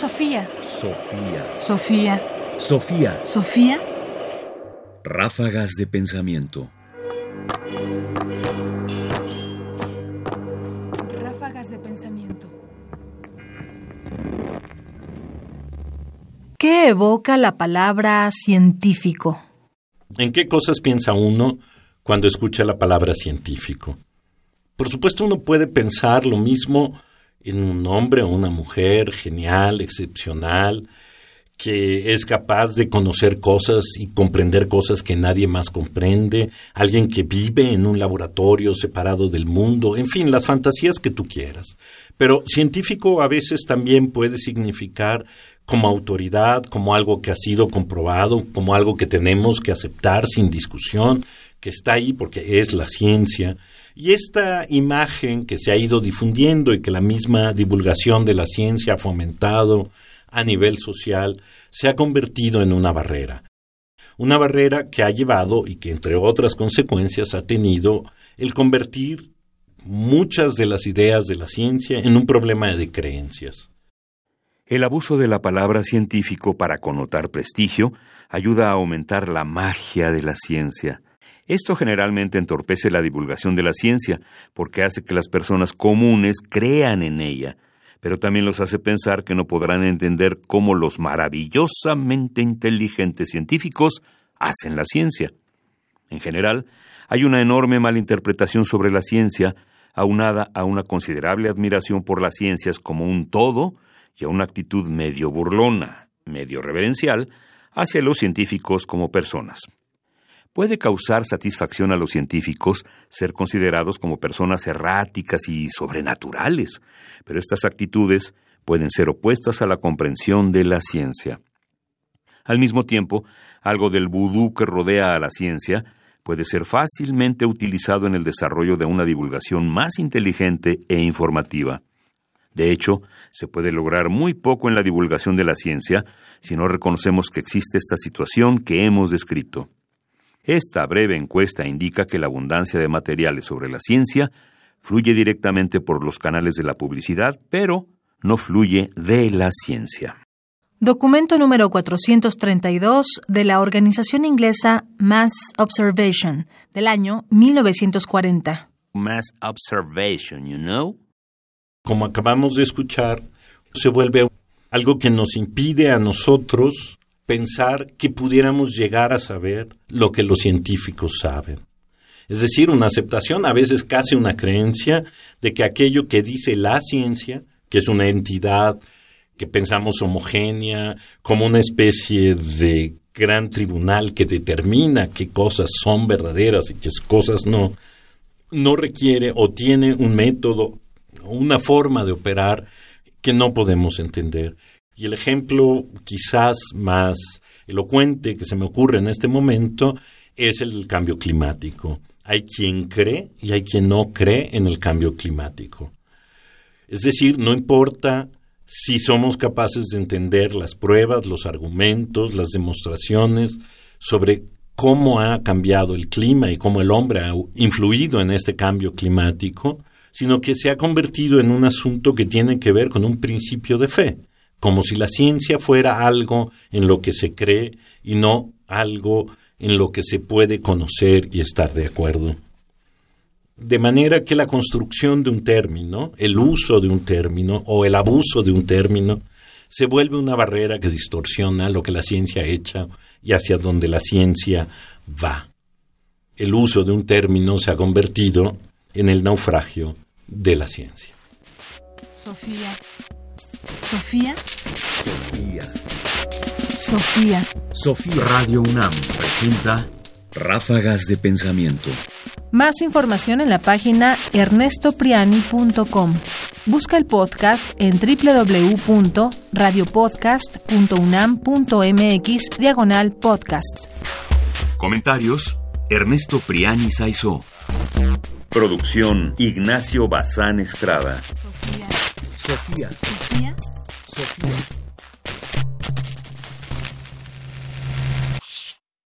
Sofía. Sofía. Sofía. Sofía. Sofía. Ráfagas de pensamiento. Ráfagas de pensamiento. ¿Qué evoca la palabra científico? ¿En qué cosas piensa uno cuando escucha la palabra científico? Por supuesto, uno puede pensar lo mismo en un hombre o una mujer genial, excepcional, que es capaz de conocer cosas y comprender cosas que nadie más comprende, alguien que vive en un laboratorio separado del mundo, en fin, las fantasías que tú quieras. Pero científico a veces también puede significar como autoridad, como algo que ha sido comprobado, como algo que tenemos que aceptar sin discusión, que está ahí porque es la ciencia. Y esta imagen que se ha ido difundiendo y que la misma divulgación de la ciencia ha fomentado a nivel social se ha convertido en una barrera. Una barrera que ha llevado y que entre otras consecuencias ha tenido el convertir muchas de las ideas de la ciencia en un problema de creencias. El abuso de la palabra científico para connotar prestigio ayuda a aumentar la magia de la ciencia. Esto generalmente entorpece la divulgación de la ciencia porque hace que las personas comunes crean en ella, pero también los hace pensar que no podrán entender cómo los maravillosamente inteligentes científicos hacen la ciencia. En general, hay una enorme malinterpretación sobre la ciencia, aunada a una considerable admiración por las ciencias como un todo y a una actitud medio burlona, medio reverencial, hacia los científicos como personas. Puede causar satisfacción a los científicos ser considerados como personas erráticas y sobrenaturales, pero estas actitudes pueden ser opuestas a la comprensión de la ciencia. Al mismo tiempo, algo del vudú que rodea a la ciencia puede ser fácilmente utilizado en el desarrollo de una divulgación más inteligente e informativa. De hecho, se puede lograr muy poco en la divulgación de la ciencia si no reconocemos que existe esta situación que hemos descrito. Esta breve encuesta indica que la abundancia de materiales sobre la ciencia fluye directamente por los canales de la publicidad, pero no fluye de la ciencia. Documento número 432 de la organización inglesa Mass Observation del año 1940. Mass observation, you know? Como acabamos de escuchar, se vuelve algo que nos impide a nosotros pensar que pudiéramos llegar a saber lo que los científicos saben. Es decir, una aceptación, a veces casi una creencia, de que aquello que dice la ciencia, que es una entidad que pensamos homogénea, como una especie de gran tribunal que determina qué cosas son verdaderas y qué cosas no, no requiere o tiene un método, una forma de operar que no podemos entender. Y el ejemplo quizás más elocuente que se me ocurre en este momento es el cambio climático. Hay quien cree y hay quien no cree en el cambio climático. Es decir, no importa si somos capaces de entender las pruebas, los argumentos, las demostraciones sobre cómo ha cambiado el clima y cómo el hombre ha influido en este cambio climático, sino que se ha convertido en un asunto que tiene que ver con un principio de fe como si la ciencia fuera algo en lo que se cree y no algo en lo que se puede conocer y estar de acuerdo. De manera que la construcción de un término, el uso de un término o el abuso de un término se vuelve una barrera que distorsiona lo que la ciencia echa y hacia donde la ciencia va. El uso de un término se ha convertido en el naufragio de la ciencia. Sofía. Sofía. Sofía. Sofía. Sofía. Radio UNAM presenta Ráfagas de pensamiento. Más información en la página ernestopriani.com. Busca el podcast en www.radiopodcast.unam.mx diagonal podcast. Comentarios: Ernesto Priani Saizó. Producción: Ignacio Bazán Estrada. Sofía. Sofía.